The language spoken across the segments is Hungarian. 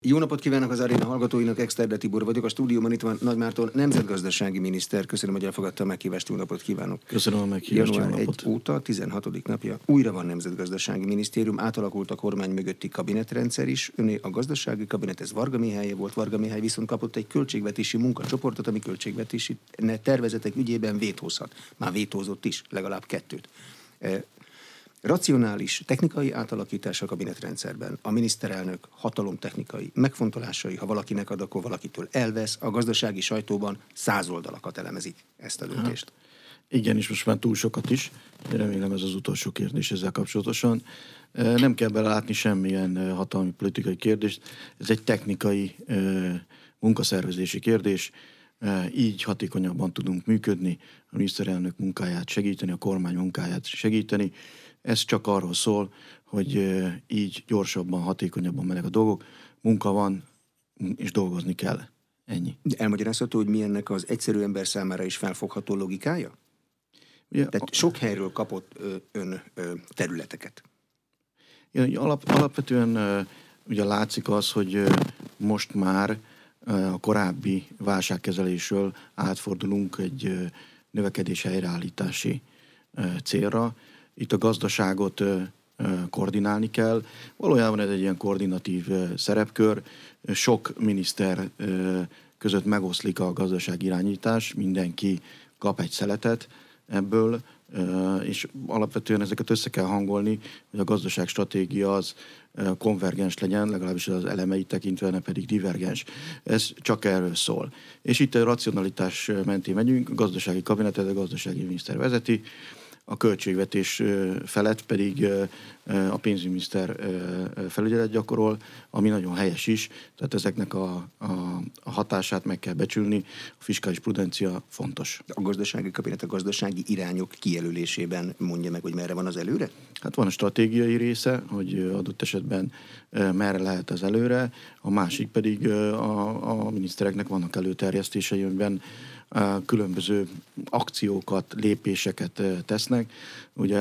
Jó napot kívánok az aréna hallgatóinak, Exterde Tibor vagyok, a stúdióban itt van Nagy Márton, nemzetgazdasági miniszter. Köszönöm, hogy elfogadta a meghívást, jó napot kívánok. Köszönöm a meghívást, Január jó napot. 1 óta, 16. napja, újra van nemzetgazdasági minisztérium, átalakult a kormány mögötti kabinetrendszer is. Öné a gazdasági kabinet, ez Varga Mihály volt, Varga Mihály viszont kapott egy költségvetési munkacsoportot, ami költségvetési tervezetek ügyében vétózhat. Már vétózott is, legalább kettőt. Racionális technikai átalakítás a kabinetrendszerben, a miniszterelnök hatalomtechnikai megfontolásai, ha valakinek ad, akkor valakitől elvesz, a gazdasági sajtóban száz oldalakat elemezik ezt a döntést. Igen, és most már túl sokat is. Remélem ez az utolsó kérdés ezzel kapcsolatosan. Nem kell belelátni semmilyen hatalmi politikai kérdést. Ez egy technikai munkaszervezési kérdés. Így hatékonyabban tudunk működni, a miniszterelnök munkáját segíteni, a kormány munkáját segíteni. Ez csak arról szól, hogy így gyorsabban, hatékonyabban mennek a dolgok. Munka van, és dolgozni kell. Ennyi. De elmagyarázható, hogy mi ennek az egyszerű ember számára is felfogható logikája? Ugye, Tehát sok helyről kapott ö, ön ö, területeket. Ugye alap, alapvetően ö, ugye látszik az, hogy ö, most már ö, a korábbi válságkezelésről átfordulunk egy ö, növekedés helyreállítási ö, célra. Itt a gazdaságot koordinálni kell. Valójában ez egy ilyen koordinatív szerepkör. Sok miniszter között megoszlik a gazdaság irányítás, mindenki kap egy szeletet ebből, és alapvetően ezeket össze kell hangolni, hogy a gazdaság stratégia az konvergens legyen, legalábbis az elemeit tekintve, ne pedig divergens. Ez csak erről szól. És itt a racionalitás mentén megyünk, a gazdasági kabinetet a gazdasági miniszter vezeti, a költségvetés felett pedig a pénzügyminiszter felügyelet gyakorol, ami nagyon helyes is, tehát ezeknek a, a, a hatását meg kell becsülni, a fiskális prudencia fontos. A gazdasági kabinet a gazdasági irányok kijelölésében mondja meg, hogy merre van az előre? Hát van a stratégiai része, hogy adott esetben merre lehet az előre, a másik pedig a, a minisztereknek vannak előterjesztései, amiben különböző akciókat, lépéseket tesznek. Ugye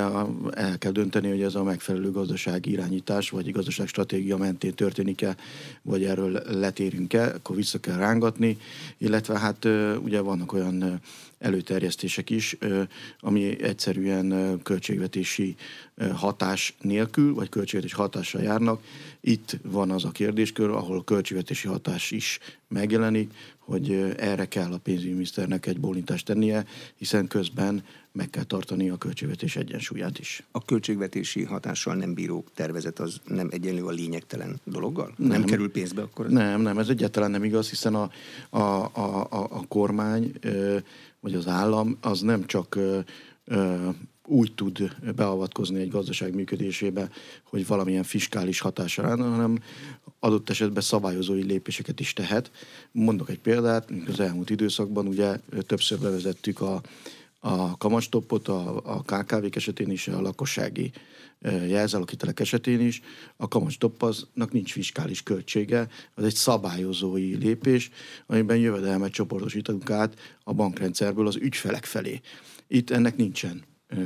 el kell dönteni, hogy ez a megfelelő gazdasági irányítás, vagy gazdaság stratégia mentén történik-e, vagy erről letérünk-e, akkor vissza kell rángatni, illetve hát ugye vannak olyan előterjesztések is, ami egyszerűen költségvetési hatás nélkül, vagy költségvetési hatással járnak. Itt van az a kérdéskör, ahol költségvetési hatás is megjelenik, hogy erre kell a pénzügyminiszternek egy bólintást tennie, hiszen közben meg kell tartani a költségvetés egyensúlyát is. A költségvetési hatással nem bíró tervezet az nem egyenlő a lényegtelen dologgal? Nem, nem kerül pénzbe akkor? Nem, nem, ez egyáltalán nem igaz, hiszen a, a, a, a, a kormány vagy az állam az nem csak úgy tud beavatkozni egy gazdaság működésébe, hogy valamilyen fiskális hatása rá, hanem adott esetben szabályozói lépéseket is tehet. Mondok egy példát, az elmúlt időszakban ugye többször bevezettük a, a kamatstoppot a, a KKV-k esetén is, a lakossági ö, jelzálókitelek esetén is. A kamatstopp aznak nincs fiskális költsége, az egy szabályozói lépés, amiben jövedelmet csoportosítunk át a bankrendszerből az ügyfelek felé. Itt ennek nincsen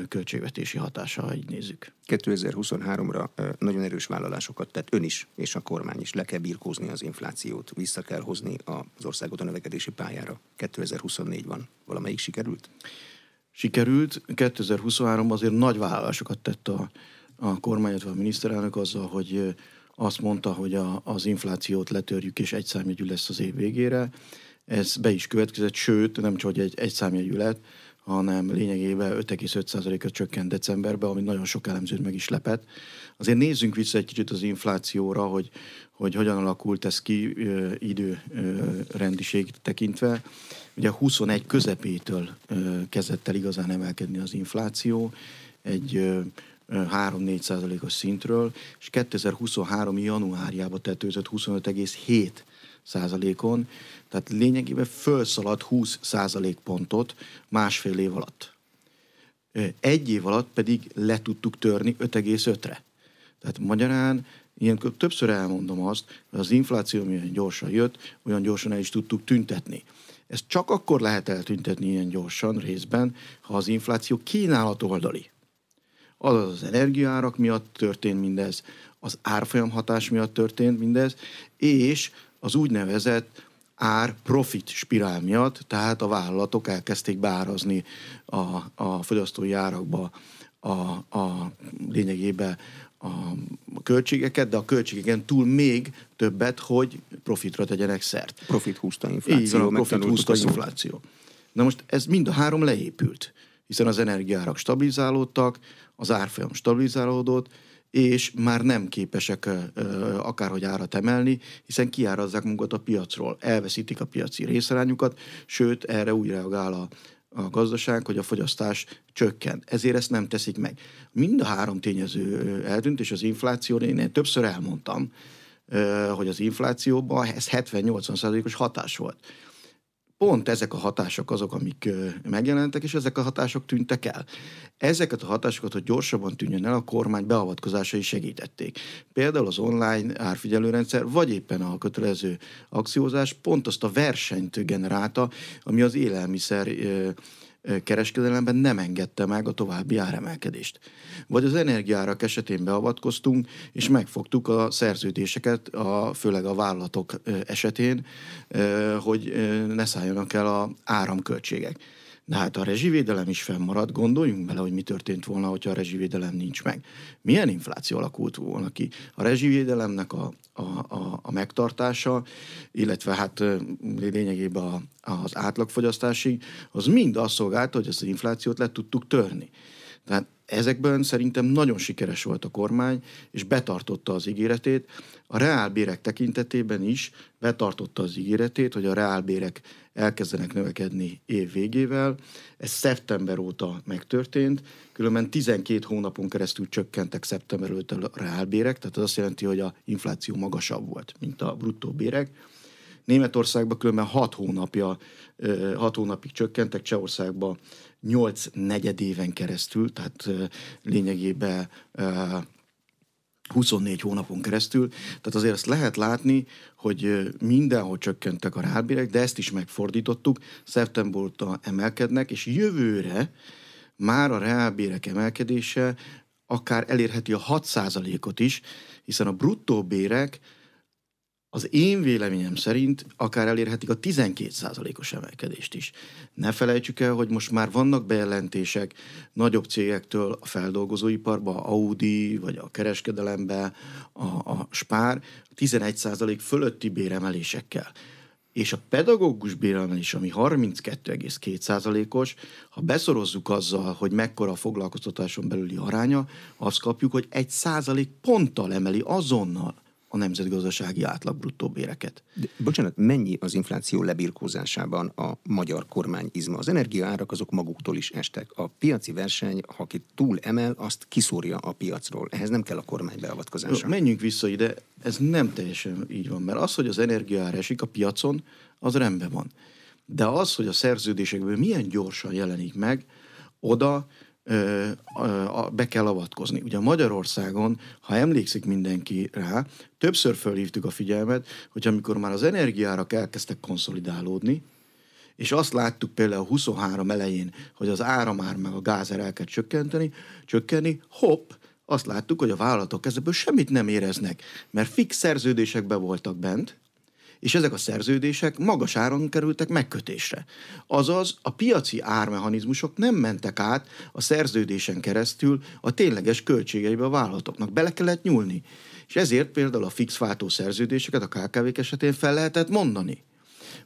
költségvetési hatása, ha így nézzük. 2023-ra ö, nagyon erős vállalásokat tett ön is, és a kormány is. Le kell birkózni az inflációt, vissza kell hozni az országot a növekedési pályára. 2024 van. Valamelyik sikerült? sikerült. 2023-ban azért nagy vállalásokat tett a, a kormány, illetve a miniszterelnök azzal, hogy azt mondta, hogy a, az inflációt letörjük, és egy számjegyű lesz az év végére. Ez be is következett, sőt, nem csak egy, egy számjegyű lett, hanem lényegében 5,5%-ot csökkent decemberben, ami nagyon sok elemzőt meg is lepett. Azért nézzünk vissza egy kicsit az inflációra, hogy, hogy hogyan alakult ez ki ö, idő ö, rendiség tekintve. Ugye 21 közepétől kezdett el igazán emelkedni az infláció, egy ö, ö, 3-4 százalékos szintről, és 2023. januárjában tetőzött 25,7 százalékon, tehát lényegében felszaladt 20 százalékpontot másfél év alatt. Egy év alatt pedig le tudtuk törni 5,5-re. Tehát magyarán ilyenkor többször elmondom azt, hogy az infláció milyen gyorsan jött, olyan gyorsan el is tudtuk tüntetni. Ezt csak akkor lehet eltüntetni ilyen gyorsan részben, ha az infláció kínálat oldali. azaz az energiárak miatt történt mindez, az árfolyam hatás miatt történt mindez, és az úgynevezett ár-profit spirál miatt, tehát a vállalatok elkezdték beárazni a, a fogyasztói árakba a, a lényegében a költségeket, de a költségeken túl még többet, hogy profitra tegyenek szert. Profit húzta infláció. Így van, a profit húzta infláció. Na most ez mind a három leépült, hiszen az energiárak stabilizálódtak, az árfolyam stabilizálódott, és már nem képesek akárhogy árat emelni, hiszen kiárazzák magukat a piacról, elveszítik a piaci részarányukat, sőt, erre úgy reagál a, a gazdaság, hogy a fogyasztás csökken. Ezért ezt nem teszik meg. Mind a három tényező eltűnt, és az infláció, én többször elmondtam, hogy az inflációban ez 70-80 os hatás volt pont ezek a hatások azok, amik megjelentek, és ezek a hatások tűntek el. Ezeket a hatásokat, hogy gyorsabban tűnjön el, a kormány beavatkozásai segítették. Például az online árfigyelőrendszer, vagy éppen a kötelező akciózás pont azt a versenyt generálta, ami az élelmiszer kereskedelemben nem engedte meg a további áremelkedést. Vagy az energiárak esetén beavatkoztunk, és megfogtuk a szerződéseket, a, főleg a vállalatok esetén, hogy ne szálljanak el a áramköltségek. De hát a rezsivédelem is fennmarad, gondoljunk bele, hogy mi történt volna, hogyha a rezsivédelem nincs meg. Milyen infláció alakult volna ki? A rezsivédelemnek a, a, a, a megtartása, illetve hát lényegében a, az átlagfogyasztásig, az mind azt szolgálta, hogy ezt az inflációt le tudtuk törni. Tehát ezekben szerintem nagyon sikeres volt a kormány, és betartotta az ígéretét. A reálbérek tekintetében is betartotta az ígéretét, hogy a reálbérek elkezdenek növekedni év végével. Ez szeptember óta megtörtént, különben 12 hónapon keresztül csökkentek szeptember óta a reálbérek, tehát az azt jelenti, hogy a infláció magasabb volt, mint a bruttó bérek. Németországban különben 6 hónapja, 6 hónapig csökkentek, Csehországban 8 negyedéven keresztül, tehát lényegében 24 hónapon keresztül. Tehát azért azt lehet látni, hogy mindenhol csökkentek a rábérek, de ezt is megfordítottuk, szeptember óta emelkednek, és jövőre már a reálbérek emelkedése akár elérheti a 6%-ot is, hiszen a bruttó bérek az én véleményem szerint akár elérhetik a 12%-os emelkedést is. Ne felejtsük el, hogy most már vannak bejelentések nagyobb cégektől a feldolgozóiparba, Audi, vagy a kereskedelembe, a, a Spár, 11% fölötti béremelésekkel. És a pedagógus béremelés, ami 32,2%-os, ha beszorozzuk azzal, hogy mekkora a foglalkoztatáson belüli aránya, azt kapjuk, hogy egy százalék ponttal emeli azonnal a nemzetgazdasági átlag bruttó béreket. De, bocsánat, mennyi az infláció lebirkózásában a magyar kormány izma? Az energiaárak azok maguktól is estek. A piaci verseny, ha ki túl emel, azt kiszúrja a piacról. Ehhez nem kell a kormány beavatkozása. Menjünk vissza ide, ez nem teljesen így van, mert az, hogy az energiaár esik a piacon, az rendben van. De az, hogy a szerződésekből milyen gyorsan jelenik meg, oda be kell avatkozni. Ugye Magyarországon, ha emlékszik mindenki rá, többször felhívtuk a figyelmet, hogy amikor már az energiárak elkezdtek konszolidálódni, és azt láttuk például 23 elején, hogy az áramár meg a gázár el kell csökkenteni, csökkenni, hopp, azt láttuk, hogy a vállalatok ebből semmit nem éreznek, mert fix szerződésekbe voltak bent, és ezek a szerződések magas áron kerültek megkötésre. Azaz a piaci ármechanizmusok nem mentek át a szerződésen keresztül a tényleges költségeibe a vállalatoknak. Bele kellett nyúlni. És ezért például a fix váltó szerződéseket a KKV-k esetén fel lehetett mondani.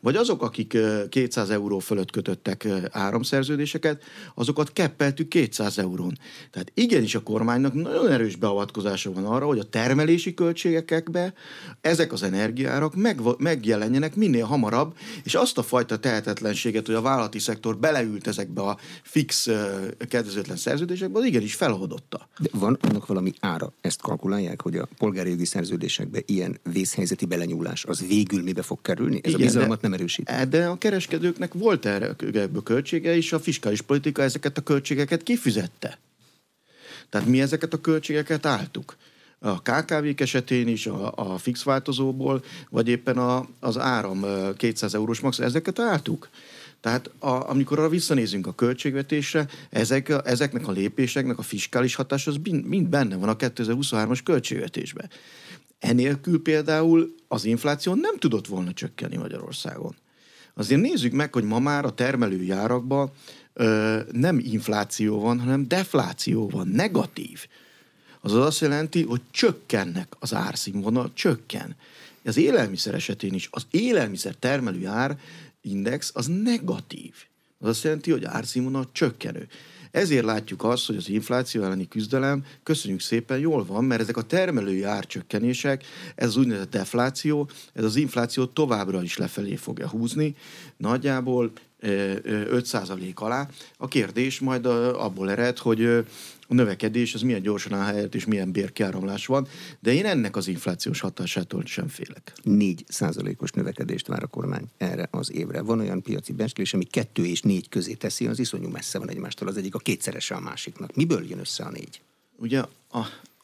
Vagy azok, akik 200 euró fölött kötöttek áramszerződéseket, azokat keppeltük 200 eurón. Tehát igenis a kormánynak nagyon erős beavatkozása van arra, hogy a termelési költségekbe ezek az energiárak meg, megjelenjenek minél hamarabb, és azt a fajta tehetetlenséget, hogy a vállalati szektor beleült ezekbe a fix kedvezőtlen szerződésekbe, az igenis feloldotta. De van annak valami ára? Ezt kalkulálják, hogy a polgári jogi szerződésekbe ilyen vészhelyzeti belenyúlás az végül mibe fog kerülni? Ez Igen, a bizalmat nem erősít. E, de a kereskedőknek volt erre ebből költsége, és a fiskális politika ezeket a költségeket kifizette. Tehát mi ezeket a költségeket álltuk. A KKV-k esetén is, a, a fix változóból, vagy éppen a, az áram 200 eurós max, ezeket álltuk. Tehát a, amikor arra visszanézünk a költségvetésre, ezek, ezeknek a lépéseknek a fiskális hatás az mind benne van a 2023-as költségvetésben. Enélkül például az infláció nem tudott volna csökkenni Magyarországon. Azért nézzük meg, hogy ma már a termelői árakban ö, nem infláció van, hanem defláció van, negatív. Azaz azt jelenti, hogy csökkennek az árszínvonal, csökken. Az élelmiszer esetén is, az élelmiszer termelő ár index az negatív. Az azt jelenti, hogy árszínvonal csökkenő. Ezért látjuk azt, hogy az infláció elleni küzdelem, köszönjük szépen, jól van, mert ezek a termelői árcsökkenések, ez az úgynevezett defláció, ez az inflációt továbbra is lefelé fogja húzni, nagyjából 5% alá. A kérdés majd abból ered, hogy a növekedés az milyen gyorsan áll helyett, és milyen bérkiáramlás van, de én ennek az inflációs hatásától sem félek. 4 százalékos növekedést vár a kormány erre az évre. Van olyan piaci becslés, ami 2 és 4 közé teszi, az iszonyú messze van egymástól, az egyik a kétszerese a másiknak. Miből jön össze a négy? Ugye a,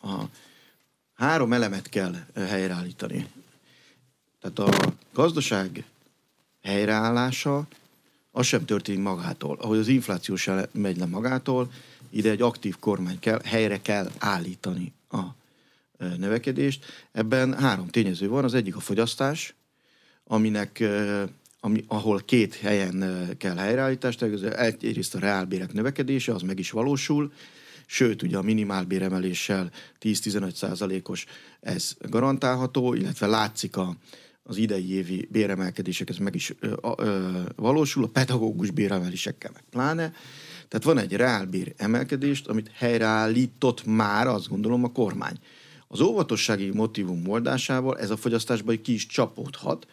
a három elemet kell helyreállítani. Tehát a gazdaság helyreállása, az sem történik magától. Ahogy az infláció sem megy le magától, ide egy aktív kormány kell, helyre kell állítani a növekedést. Ebben három tényező van. Az egyik a fogyasztás, aminek ami, ahol két helyen kell helyreállítást, egyrészt a reálbérek növekedése, az meg is valósul, sőt, ugye a minimálbéremeléssel 10-15 százalékos ez garantálható, illetve látszik a, az idei évi béremelkedések, ez meg is ö, ö, valósul, a pedagógus béremelésekkel meg pláne. Tehát van egy reálbér emelkedést, amit helyreállított már, azt gondolom, a kormány. Az óvatossági motivum moldásával ez a fogyasztásban ki is csapódhat,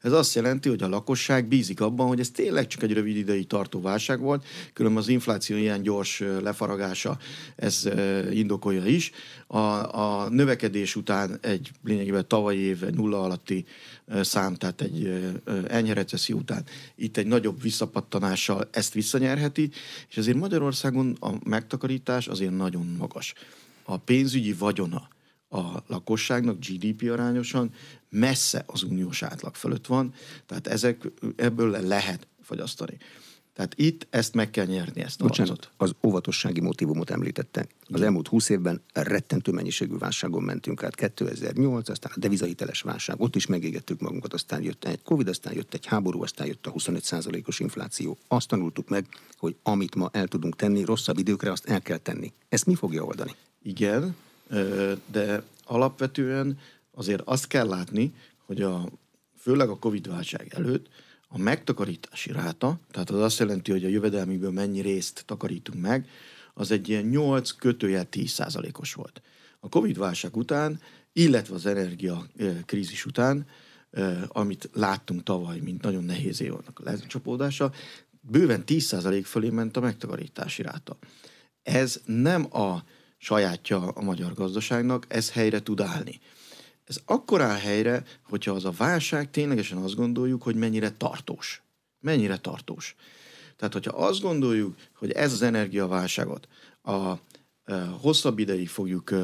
ez azt jelenti, hogy a lakosság bízik abban, hogy ez tényleg csak egy rövid ideig tartó válság volt, különben az infláció ilyen gyors lefaragása, ez indokolja is. A, a növekedés után egy lényegében tavalyi év nulla alatti szám, tehát egy enyhe recesszió után itt egy nagyobb visszapattanással ezt visszanyerheti, és azért Magyarországon a megtakarítás azért nagyon magas. A pénzügyi vagyona a lakosságnak GDP arányosan messze az uniós átlag fölött van, tehát ezek, ebből lehet fogyasztani. Tehát itt ezt meg kell nyerni, ezt a Bocsánat, az óvatossági motivumot említette. Az Igen. elmúlt 20 évben rettentő mennyiségű válságon mentünk át. 2008, aztán a devizahiteles válság, ott is megégettük magunkat, aztán jött egy Covid, aztán jött egy háború, aztán jött a 25%-os infláció. Azt tanultuk meg, hogy amit ma el tudunk tenni, rosszabb időkre azt el kell tenni. Ezt mi fogja oldani? Igen, de alapvetően azért azt kell látni, hogy a, főleg a Covid-válság előtt a megtakarítási ráta, tehát az azt jelenti, hogy a jövedelmükből mennyi részt takarítunk meg, az egy ilyen 8 kötőjel 10 százalékos volt. A Covid-válság után, illetve az energia krízis után, amit láttunk tavaly, mint nagyon nehéz év a lecsapódása, bőven 10 százalék fölé ment a megtakarítási ráta. Ez nem a sajátja a magyar gazdaságnak, ez helyre tud állni. Ez akkor áll helyre, hogyha az a válság ténylegesen azt gondoljuk, hogy mennyire tartós. Mennyire tartós. Tehát, hogyha azt gondoljuk, hogy ez az energiaválságot a, hosszabb ideig fogjuk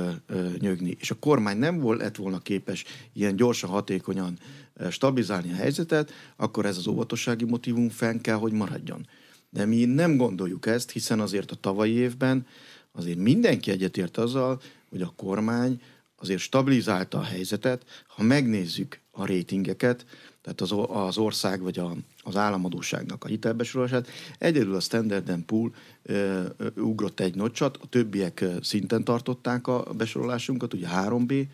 nyögni, és a kormány nem volt, lett volna képes ilyen gyorsan, hatékonyan stabilizálni a helyzetet, akkor ez az óvatossági motivum fenn kell, hogy maradjon. De mi nem gondoljuk ezt, hiszen azért a tavalyi évben azért mindenki egyetért azzal, hogy a kormány azért stabilizálta a helyzetet, ha megnézzük a rétingeket, tehát az, az ország vagy a, az államadóságnak a hitelbesorolását, egyedül a Standard Pool ö, ugrott egy nocsat, a többiek szinten tartották a besorolásunkat, ugye 3B,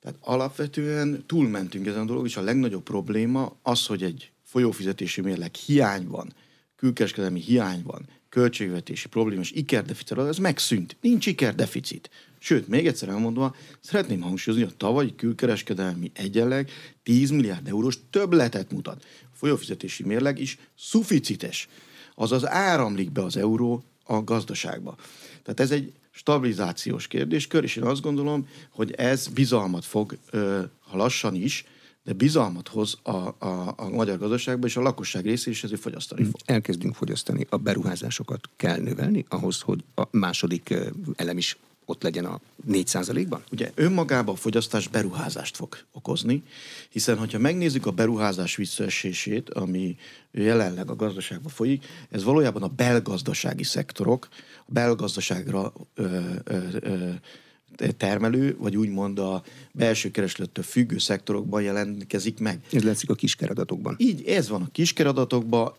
tehát alapvetően túlmentünk ezen a dolog, és a legnagyobb probléma az, hogy egy folyófizetési mérleg hiány van, külkereskedelmi hiány van, költségvetési problémás ikerdeficit, ez megszűnt. Nincs ikerdeficit. Sőt, még egyszer elmondva, szeretném hangsúlyozni, hogy a tavalyi külkereskedelmi egyenleg 10 milliárd eurós többletet mutat. A folyófizetési mérleg is szuficites. Azaz áramlik be az euró a gazdaságba. Tehát ez egy stabilizációs kérdéskör, és én azt gondolom, hogy ez bizalmat fog, ha lassan is, de bizalmat hoz a, a, a magyar gazdaságba, és a lakosság részé is ezért fogyasztani fog. Elkezdünk fogyasztani. A beruházásokat kell növelni ahhoz, hogy a második elem is ott legyen a 4%-ban? Ugye önmagában a fogyasztás beruházást fog okozni, hiszen hogyha megnézzük a beruházás visszaesését, ami jelenleg a gazdaságban folyik, ez valójában a belgazdasági szektorok, a belgazdaságra ö, ö, ö, termelő, vagy úgymond a belső kereslettől függő szektorokban jelentkezik meg. Ez látszik a kiskeredatokban. Így, ez van a kiskeredatokban,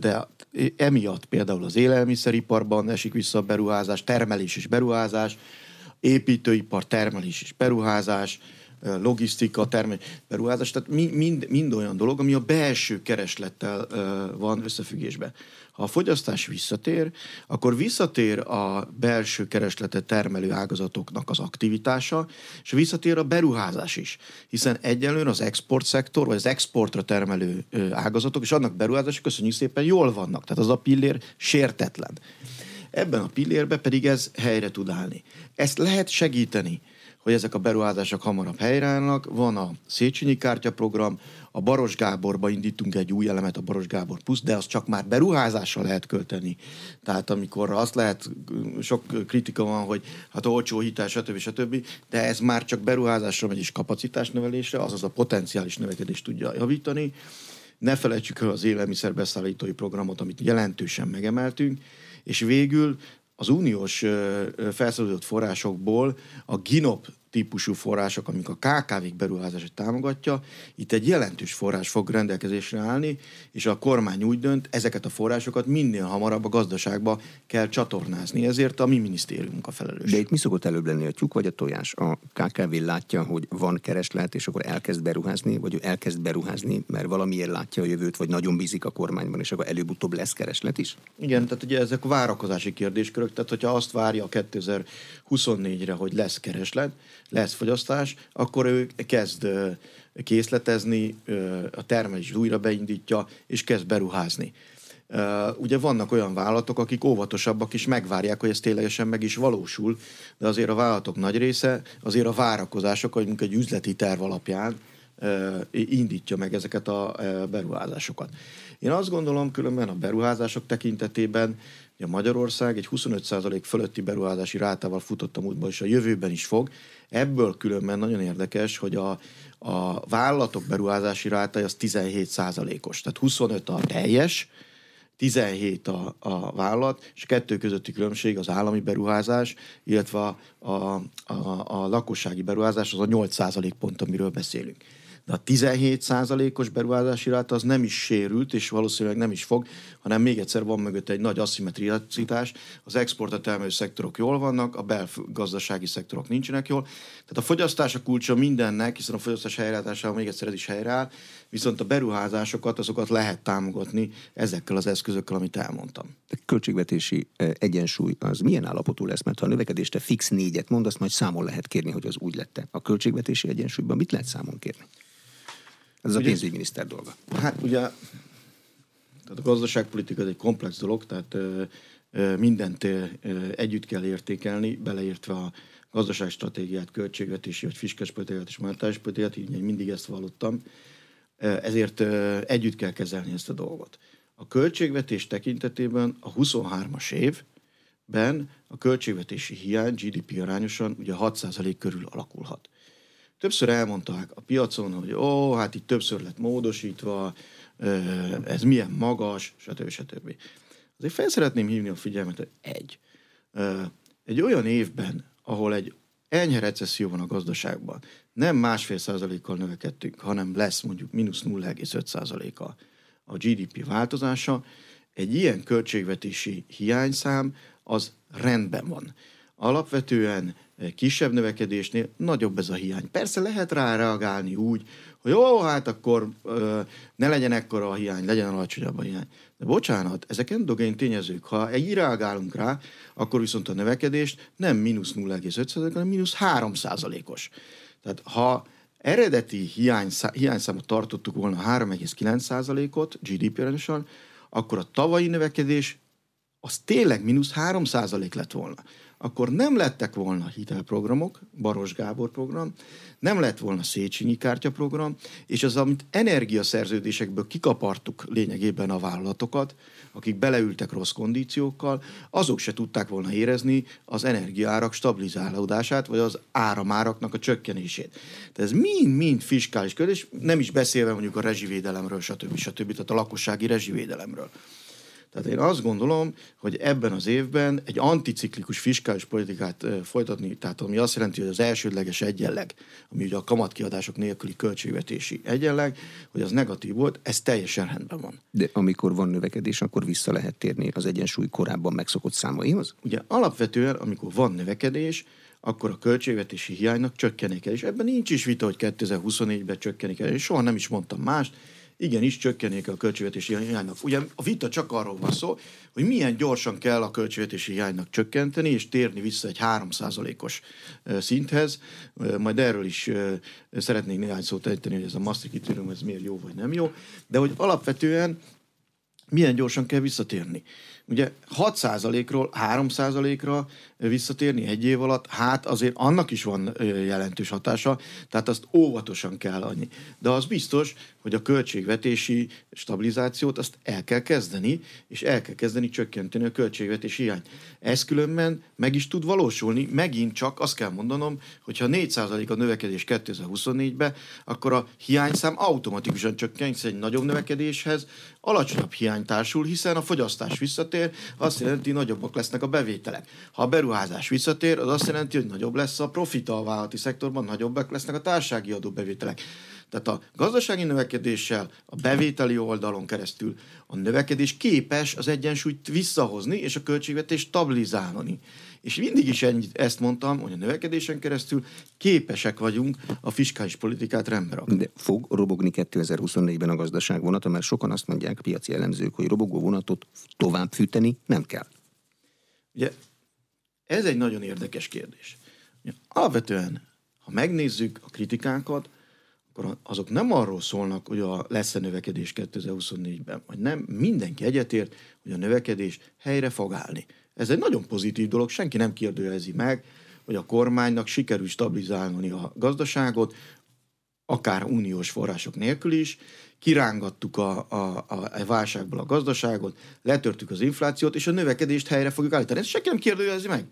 de emiatt például az élelmiszeriparban esik vissza a beruházás, termelés és beruházás, építőipar, termelés és beruházás, logisztika, termelés, beruházás, tehát mind, mind olyan dolog, ami a belső kereslettel van összefüggésben. Ha a fogyasztás visszatér, akkor visszatér a belső keresletet termelő ágazatoknak az aktivitása, és visszatér a beruházás is. Hiszen egyelőre az export szektor, vagy az exportra termelő ágazatok, és annak beruházások köszönjük szépen jól vannak. Tehát az a pillér sértetlen. Ebben a pillérben pedig ez helyre tud állni. Ezt lehet segíteni hogy ezek a beruházások hamarabb helyreállnak. Van a Széchenyi kártyaprogram, a Baros Gáborba indítunk egy új elemet, a Baros Gábor plusz, de az csak már beruházásra lehet költeni. Tehát amikor azt lehet, sok kritika van, hogy hát olcsó hitel, stb. stb., de ez már csak beruházásra megy és kapacitásnövelésre, azaz a potenciális növekedést tudja javítani. Ne felejtsük el az élelmiszerbeszállítói programot, amit jelentősen megemeltünk, és végül az uniós felszabadított forrásokból a GINOP típusú források, amik a KKV-k beruházását támogatja, itt egy jelentős forrás fog rendelkezésre állni, és a kormány úgy dönt, ezeket a forrásokat minél hamarabb a gazdaságba kell csatornázni. Ezért a mi minisztériumunk a felelős. De itt mi szokott előbb lenni, a tyúk vagy a tojás? A KKV látja, hogy van kereslet, és akkor elkezd beruházni, vagy ő elkezd beruházni, mert valamiért látja a jövőt, vagy nagyon bízik a kormányban, és akkor előbb-utóbb lesz kereslet is? Igen, tehát ugye ezek várakozási kérdéskörök, tehát hogyha azt várja 2024-re, hogy lesz kereslet, lesz fogyasztás, akkor ő kezd készletezni, a termelés újra beindítja, és kezd beruházni. Ugye vannak olyan vállalatok, akik óvatosabbak is megvárják, hogy ez ténylegesen meg is valósul, de azért a vállalatok nagy része azért a várakozások, hogy egy üzleti terv alapján indítja meg ezeket a beruházásokat. Én azt gondolom különben a beruházások tekintetében, a Magyarország egy 25% fölötti beruházási rátával futott a múltban, és a jövőben is fog. Ebből különben nagyon érdekes, hogy a, a vállalatok beruházási ráta az 17%-os, tehát 25 a teljes, 17 a, a vállalat, és a kettő közötti különbség az állami beruházás, illetve a, a, a, a lakossági beruházás, az a 8% pont, amiről beszélünk de a 17% os beruházási ráta az nem is sérült, és valószínűleg nem is fog, hanem még egyszer van mögött egy nagy aszimetriacitás. Az export a termelő szektorok jól vannak, a belgazdasági szektorok nincsenek jól. Tehát a fogyasztás a kulcsa mindennek, hiszen a fogyasztás helyreállításával még egyszer ez is helyreáll, viszont a beruházásokat, azokat lehet támogatni ezekkel az eszközökkel, amit elmondtam. A költségvetési eh, egyensúly az milyen állapotú lesz? Mert ha a növekedést fix négyet mond, azt majd számon lehet kérni, hogy az úgy lett. A költségvetési egyensúlyban mit lehet számon kérni? Ez ugye, a pénzügyminiszter dolga. Hát ugye tehát a gazdaságpolitika egy komplex dolog, tehát mindent együtt kell értékelni, beleértve a gazdaságstratégiát, költségvetési vagy fiskális politikát és monetáris politikát, így mindig ezt vallottam. Ezért együtt kell kezelni ezt a dolgot. A költségvetés tekintetében a 23-as évben a költségvetési hiány GDP arányosan ugye 6% körül alakulhat. Többször elmondták a piacon, hogy ó, hát itt többször lett módosítva, ez milyen magas, stb. stb. Azért fel szeretném hívni a figyelmet, hogy egy, egy olyan évben, ahol egy enyhe recesszió van a gazdaságban, nem másfél százalékkal növekedtünk, hanem lesz mondjuk mínusz 0,5 százaléka a GDP változása, egy ilyen költségvetési hiányszám az rendben van. Alapvetően kisebb növekedésnél nagyobb ez a hiány. Persze lehet rá reagálni úgy, hogy jó, hát akkor ö, ne legyen ekkora a hiány, legyen alacsonyabb a hiány. De bocsánat, ezek endogén tényezők. Ha egy reagálunk rá, akkor viszont a növekedést nem mínusz 0,5% hanem mínusz 3 os Tehát ha eredeti hiányszá, hiányszámot tartottuk volna 3,9%-ot GDP arányosan, akkor a tavalyi növekedés az tényleg mínusz 3% lett volna akkor nem lettek volna hitelprogramok, Baros Gábor program, nem lett volna Széchenyi kártyaprogram, és az, amit energiaszerződésekből kikapartuk lényegében a vállalatokat, akik beleültek rossz kondíciókkal, azok se tudták volna érezni az energiaárak stabilizálódását, vagy az áramáraknak a csökkenését. Tehát ez mind-mind fiskális kérdés, nem is beszélve mondjuk a rezsivédelemről, stb. stb. Tehát a lakossági rezsivédelemről. Tehát én azt gondolom, hogy ebben az évben egy anticiklikus fiskális politikát folytatni, tehát ami azt jelenti, hogy az elsődleges egyenleg, ami ugye a kamatkiadások nélküli költségvetési egyenleg, hogy az negatív volt, ez teljesen rendben van. De amikor van növekedés, akkor vissza lehet térni az egyensúly korábban megszokott számaihoz? Ugye alapvetően, amikor van növekedés, akkor a költségvetési hiánynak csökkenni kell. És ebben nincs is vita, hogy 2024-ben csökkenni kell. Én soha nem is mondtam mást, igenis csökkennék a költségvetési hiánynak. Ugye a vita csak arról van szó, hogy milyen gyorsan kell a költségvetési hiánynak csökkenteni, és térni vissza egy 3%-os szinthez. Majd erről is szeretnék néhány szót ejteni, hogy ez a Maastricht kritérium, ez miért jó vagy nem jó. De hogy alapvetően milyen gyorsan kell visszatérni. Ugye 6%-ról 3%-ra visszatérni egy év alatt, hát azért annak is van jelentős hatása, tehát azt óvatosan kell adni. De az biztos, hogy a költségvetési stabilizációt azt el kell kezdeni, és el kell kezdeni csökkenteni a költségvetési hiányt. Ez különben meg is tud valósulni, megint csak azt kell mondanom, hogyha 4% a növekedés 2024-ben, akkor a hiányszám automatikusan csökken, hiszen egy nagyobb növekedéshez alacsonyabb hiány társul, hiszen a fogyasztás visszatér, azt jelenti, hogy nagyobbak lesznek a bevételek. Ha a beruházás visszatér, az azt jelenti, hogy nagyobb lesz a profita a vállalati szektorban, nagyobbak lesznek a társági adóbevételek. Tehát a gazdasági növekedéssel, a bevételi oldalon keresztül a növekedés képes az egyensúlyt visszahozni és a költségvetést stabilizálni. És mindig is ennyit, ezt mondtam, hogy a növekedésen keresztül képesek vagyunk a fiskális politikát rendbe rakni. De fog robogni 2024-ben a gazdaság vonata, mert sokan azt mondják, piaci elemzők, hogy robogó vonatot tovább fűteni nem kell. Ugye ez egy nagyon érdekes kérdés. Alapvetően, ha megnézzük a kritikákat, akkor azok nem arról szólnak, hogy a lesz-e növekedés 2024-ben, vagy nem. Mindenki egyetért, hogy a növekedés helyre fog állni. Ez egy nagyon pozitív dolog, senki nem kérdőjelezi meg, hogy a kormánynak sikerül stabilizálni a gazdaságot, akár uniós források nélkül is, kirángattuk a, a, a, a válságból a gazdaságot, letörtük az inflációt, és a növekedést helyre fogjuk állítani. Ezt senki nem kérdőjelezi meg.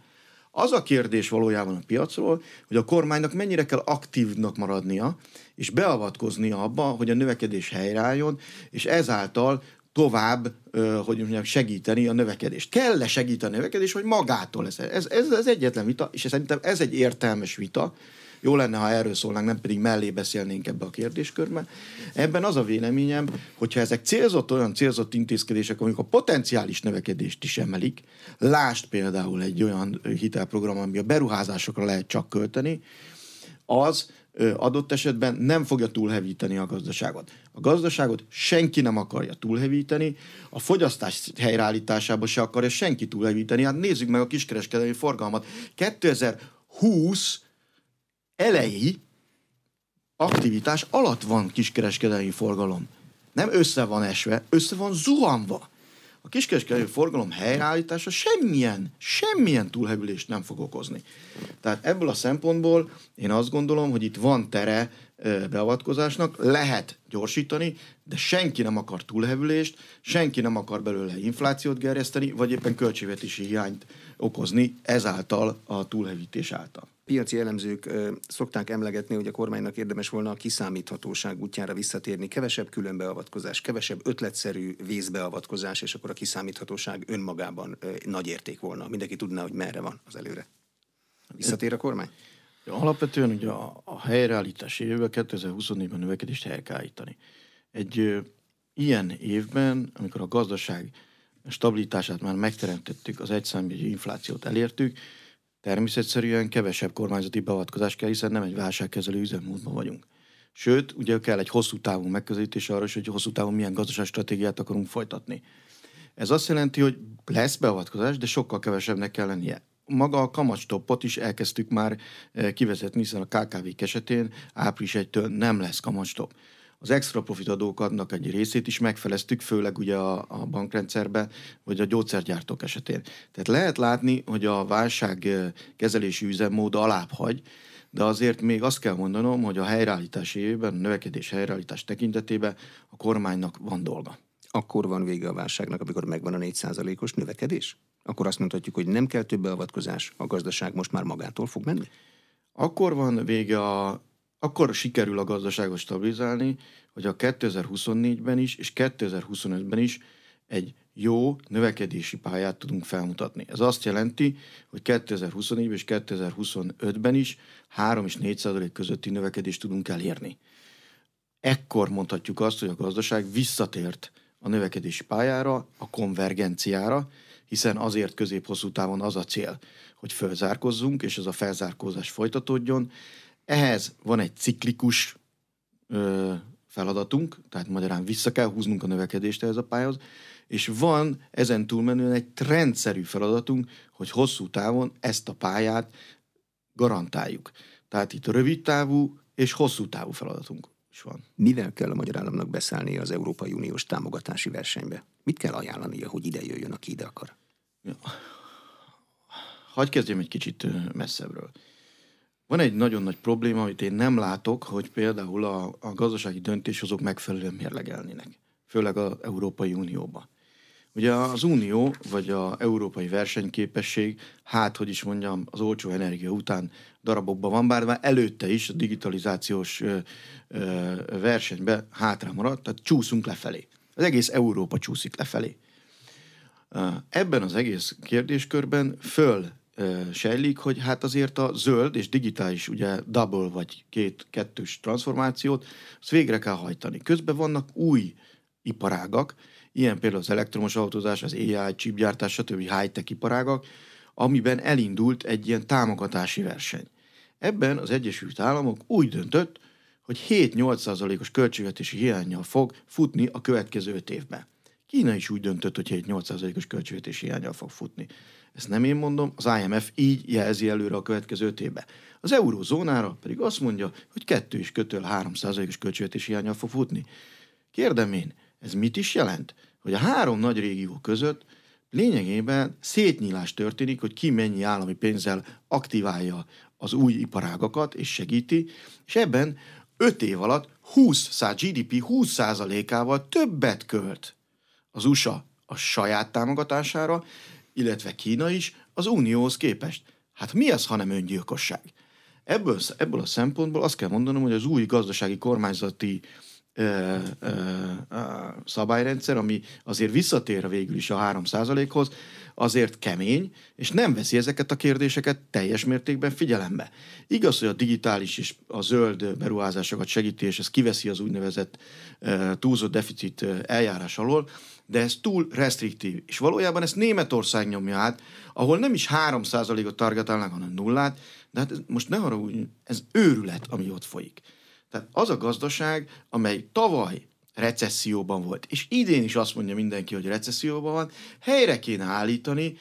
Az a kérdés valójában a piacról, hogy a kormánynak mennyire kell aktívnak maradnia, és beavatkoznia abba, hogy a növekedés helyreálljon, és ezáltal tovább, hogy mondjam, segíteni a növekedést. Kell-e segíteni a növekedést, vagy magától lesz? Ez, ez, ez egyetlen vita, és szerintem ez egy értelmes vita, jó lenne, ha erről szólnánk, nem pedig mellé beszélnénk ebbe a kérdéskörbe. Ebben az a véleményem, hogyha ezek célzott olyan célzott intézkedések, amik a potenciális növekedést is emelik, lást például egy olyan hitelprogram, ami a beruházásokra lehet csak költeni, az adott esetben nem fogja túlhevíteni a gazdaságot. A gazdaságot senki nem akarja túlhevíteni, a fogyasztás helyreállításába se akarja senki túlhevíteni. Hát nézzük meg a kiskereskedelmi forgalmat. 2020 elejé aktivitás alatt van kiskereskedelmi forgalom. Nem össze van esve, össze van zuhanva. A kiskereskedelmi forgalom helyreállítása semmilyen, semmilyen túlhevülést nem fog okozni. Tehát ebből a szempontból én azt gondolom, hogy itt van tere beavatkozásnak, lehet gyorsítani, de senki nem akar túlhevülést, senki nem akar belőle inflációt gerjeszteni, vagy éppen költségvetési hiányt okozni ezáltal a túlhevítés által piaci elemzők szokták emlegetni, hogy a kormánynak érdemes volna a kiszámíthatóság útjára visszatérni. Kevesebb különbeavatkozás, kevesebb ötletszerű vészbeavatkozás, és akkor a kiszámíthatóság önmagában nagy érték volna. Mindenki tudná, hogy merre van az előre. Visszatér a kormány? Ja, alapvetően ugye a, a helyreállítási évben 2024-ben növekedést helyre kell állítani. Egy ö, ilyen évben, amikor a gazdaság stabilitását már megteremtettük, az egyszámjegyű inflációt elértük, Természetszerűen kevesebb kormányzati beavatkozás kell, hiszen nem egy válságkezelő üzemmódban vagyunk. Sőt, ugye kell egy hosszú távú megközelítés arra is, hogy hosszú távon milyen stratégiát akarunk folytatni. Ez azt jelenti, hogy lesz beavatkozás, de sokkal kevesebbnek kell lennie. Maga a kamatstoppot is elkezdtük már eh, kivezetni, hiszen a KKV esetén április 1-től nem lesz kamatstopp. Az extra profit adóknak egy részét is megfeleztük, főleg ugye a, a bankrendszerbe, vagy a gyógyszergyártók esetén. Tehát lehet látni, hogy a válság kezelési üzemmód alább hagy, de azért még azt kell mondanom, hogy a helyreállítás évben, a növekedés helyreállítás tekintetében a kormánynak van dolga. Akkor van vége a válságnak, amikor megvan a 4%-os növekedés? Akkor azt mondhatjuk, hogy nem kell több beavatkozás, a gazdaság most már magától fog menni? Akkor van vége a akkor sikerül a gazdaságot stabilizálni, hogy a 2024-ben is és 2025-ben is egy jó növekedési pályát tudunk felmutatni. Ez azt jelenti, hogy 2024-ben és 2025-ben is 3 és 4 százalék közötti növekedést tudunk elérni. Ekkor mondhatjuk azt, hogy a gazdaság visszatért a növekedési pályára, a konvergenciára, hiszen azért közép-hosszú távon az a cél, hogy fölzárkozzunk, és ez a felzárkózás folytatódjon. Ehhez van egy ciklikus ö, feladatunk, tehát magyarán vissza kell húznunk a növekedést ehhez a pályához, és van ezen túlmenően egy trendszerű feladatunk, hogy hosszú távon ezt a pályát garantáljuk. Tehát itt rövid távú és hosszú távú feladatunk is van. Mivel kell a magyar államnak beszállnia az Európai Uniós támogatási versenybe? Mit kell ajánlania, hogy ide jöjjön, aki ide akar? Ja. Hagy kezdjem egy kicsit messzebbről. Van egy nagyon nagy probléma, amit én nem látok, hogy például a, a gazdasági döntéshozók megfelelően mérlegelnének, főleg az Európai Unióba. Ugye az unió, vagy a európai versenyképesség, hát, hogy is mondjam, az olcsó energia után darabokban van, bár már előtte is a digitalizációs ö, ö, versenybe hátra maradt, tehát csúszunk lefelé. Az egész Európa csúszik lefelé. Ebben az egész kérdéskörben föl sejlik, hogy hát azért a zöld és digitális, ugye double vagy két, kettős transformációt, azt végre kell hajtani. Közben vannak új iparágak, ilyen például az elektromos autózás, az AI, chipgyártás, stb. high-tech iparágak, amiben elindult egy ilyen támogatási verseny. Ebben az Egyesült Államok úgy döntött, hogy 7-8%-os költségvetési hiányjal fog futni a következő 5 évben. Kína is úgy döntött, hogy 7-8%-os költségvetési hiányjal fog futni. Ezt nem én mondom, az IMF így jelzi előre a következő 5 évben. Az eurózónára pedig azt mondja, hogy 2 és kötől 3%-os költségvetési hiányjal fog futni. Kérdem én, ez mit is jelent? Hogy a három nagy régió között lényegében szétnyílás történik, hogy ki mennyi állami pénzzel aktiválja az új iparágakat és segíti, és ebben 5 év alatt 20 GDP 20%-ával többet költ az USA a saját támogatására, illetve Kína is az Unióhoz képest. Hát mi az, hanem öngyilkosság? Ebből, ebből a szempontból azt kell mondanom, hogy az új gazdasági kormányzati ö, ö, ö, szabályrendszer, ami azért visszatér végül is a 3%-hoz, azért kemény, és nem veszi ezeket a kérdéseket teljes mértékben figyelembe. Igaz, hogy a digitális és a zöld beruházásokat segíti, és ez kiveszi az úgynevezett túlzott deficit eljárás alól, de ez túl restriktív. És valójában ezt Németország nyomja át, ahol nem is 3%-ot targetálnak, hanem nullát, de hát ez, most ne úgy, ez őrület, ami ott folyik. Tehát az a gazdaság, amely tavaly recesszióban volt. És idén is azt mondja mindenki, hogy recesszióban van, helyre kéne állítani,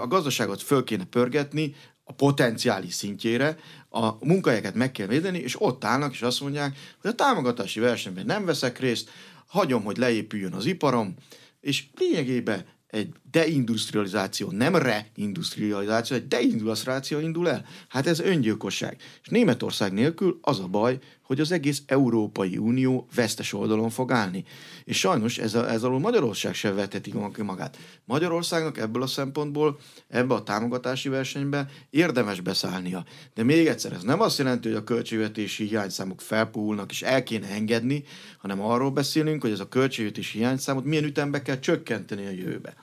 a gazdaságot föl kéne pörgetni a potenciális szintjére, a munkahelyeket meg kell védeni, és ott állnak, és azt mondják, hogy a támogatási versenyben nem veszek részt, hagyom, hogy leépüljön az iparom, és lényegében egy deindustrializáció, nem reindustrializáció, egy deindustrializáció indul el. Hát ez öngyilkosság. És Németország nélkül az a baj, hogy az egész Európai Unió vesztes oldalon fog állni. És sajnos ez, a, ez alól Magyarország sem veteti magát. Magyarországnak ebből a szempontból, ebbe a támogatási versenybe érdemes beszállnia. De még egyszer, ez nem azt jelenti, hogy a költségvetési hiányszámok felpúlnak és el kéne engedni, hanem arról beszélünk, hogy ez a költségvetési hiányszámot milyen ütembe kell csökkenteni a jövőbe.